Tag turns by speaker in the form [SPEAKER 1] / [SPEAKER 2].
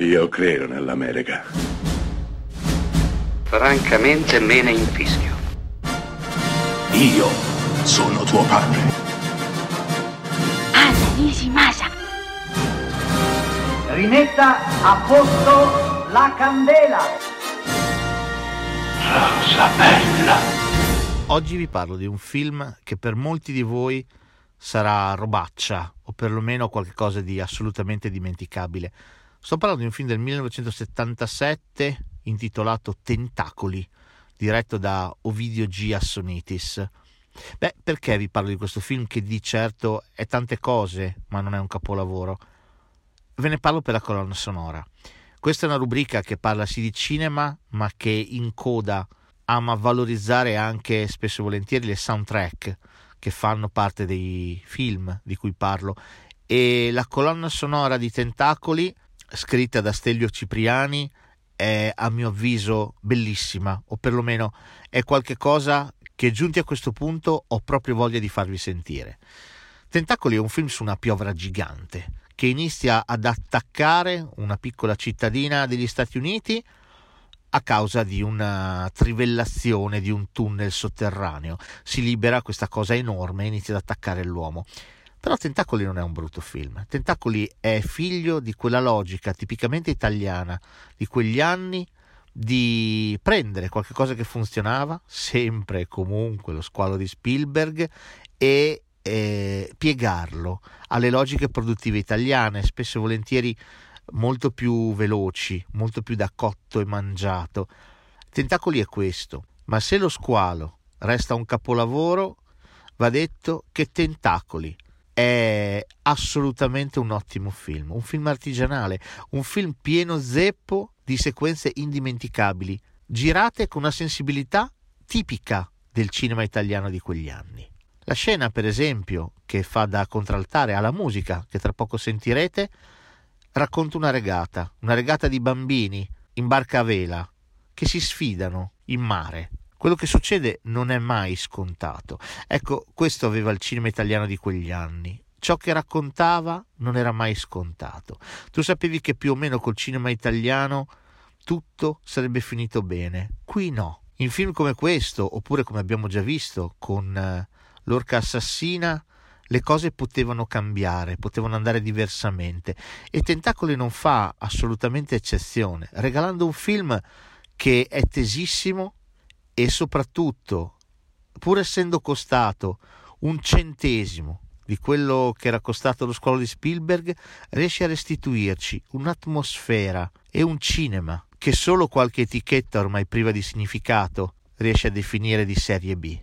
[SPEAKER 1] Io credo nell'America.
[SPEAKER 2] Francamente me ne infischio.
[SPEAKER 3] Io sono tuo padre.
[SPEAKER 4] Anna Nishimasa.
[SPEAKER 5] Rimetta a posto la candela.
[SPEAKER 3] Rosa bella.
[SPEAKER 6] Oggi vi parlo di un film che per molti di voi sarà robaccia o perlomeno qualcosa di assolutamente dimenticabile. Sto parlando di un film del 1977 intitolato Tentacoli, diretto da Ovidio G. Assonitis. Beh, perché vi parlo di questo film che di certo è tante cose, ma non è un capolavoro? Ve ne parlo per la colonna sonora. Questa è una rubrica che parla sì di cinema, ma che in coda ama valorizzare anche spesso e volentieri le soundtrack che fanno parte dei film di cui parlo e la colonna sonora di Tentacoli scritta da Stelio Cipriani è a mio avviso bellissima o perlomeno è qualcosa che giunti a questo punto ho proprio voglia di farvi sentire. Tentacoli è un film su una piovra gigante che inizia ad attaccare una piccola cittadina degli Stati Uniti a causa di una trivellazione di un tunnel sotterraneo. Si libera questa cosa enorme e inizia ad attaccare l'uomo. Però Tentacoli non è un brutto film. Tentacoli è figlio di quella logica tipicamente italiana di quegli anni di prendere qualcosa che funzionava, sempre e comunque lo squalo di Spielberg, e eh, piegarlo alle logiche produttive italiane, spesso e volentieri molto più veloci, molto più da cotto e mangiato. Tentacoli è questo, ma se lo squalo resta un capolavoro, va detto che Tentacoli è assolutamente un ottimo film, un film artigianale, un film pieno zeppo di sequenze indimenticabili, girate con una sensibilità tipica del cinema italiano di quegli anni. La scena, per esempio, che fa da contraltare alla musica, che tra poco sentirete, racconta una regata, una regata di bambini in barca a vela che si sfidano in mare quello che succede non è mai scontato. Ecco, questo aveva il cinema italiano di quegli anni. Ciò che raccontava non era mai scontato. Tu sapevi che più o meno col cinema italiano tutto sarebbe finito bene. Qui no. In film come questo, oppure come abbiamo già visto con uh, L'orca assassina, le cose potevano cambiare, potevano andare diversamente e Tentacoli non fa assolutamente eccezione, regalando un film che è tesissimo, e soprattutto, pur essendo costato un centesimo di quello che era costato lo scuolo di Spielberg, riesce a restituirci un'atmosfera e un cinema che solo qualche etichetta ormai priva di significato riesce a definire di serie B.